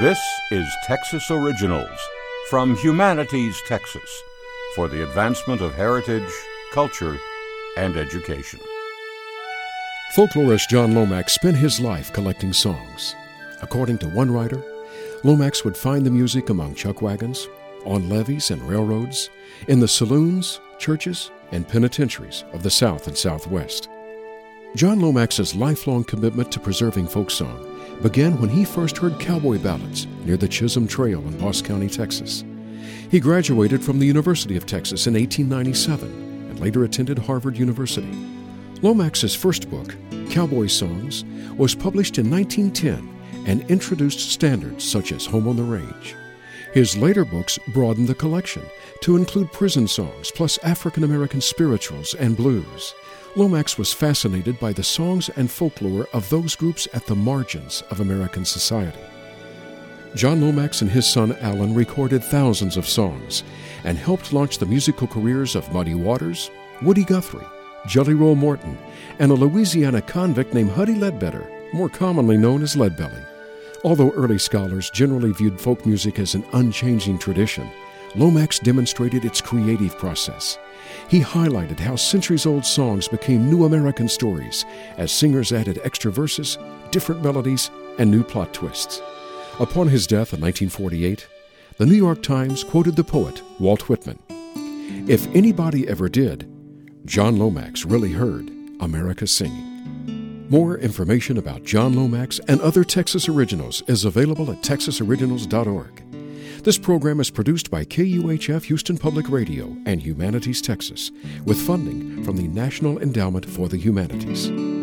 This is Texas Originals from Humanities Texas for the advancement of heritage, culture, and education. Folklorist John Lomax spent his life collecting songs. According to one writer, Lomax would find the music among chuck wagons, on levees and railroads, in the saloons, churches, and penitentiaries of the South and Southwest. John Lomax's lifelong commitment to preserving folk song began when he first heard cowboy ballads near the Chisholm Trail in Bosque County, Texas. He graduated from the University of Texas in 1897 and later attended Harvard University. Lomax's first book, Cowboy Songs, was published in 1910 and introduced standards such as Home on the Range. His later books broadened the collection to include prison songs plus African American spirituals and blues. Lomax was fascinated by the songs and folklore of those groups at the margins of American society. John Lomax and his son Alan recorded thousands of songs and helped launch the musical careers of Muddy Waters, Woody Guthrie, Jelly Roll Morton, and a Louisiana convict named Huddie Ledbetter, more commonly known as Leadbelly. Although early scholars generally viewed folk music as an unchanging tradition, Lomax demonstrated its creative process. He highlighted how centuries old songs became new American stories as singers added extra verses, different melodies, and new plot twists. Upon his death in 1948, the New York Times quoted the poet Walt Whitman If anybody ever did, John Lomax really heard America singing. More information about John Lomax and other Texas originals is available at texasoriginals.org. This program is produced by KUHF Houston Public Radio and Humanities Texas with funding from the National Endowment for the Humanities.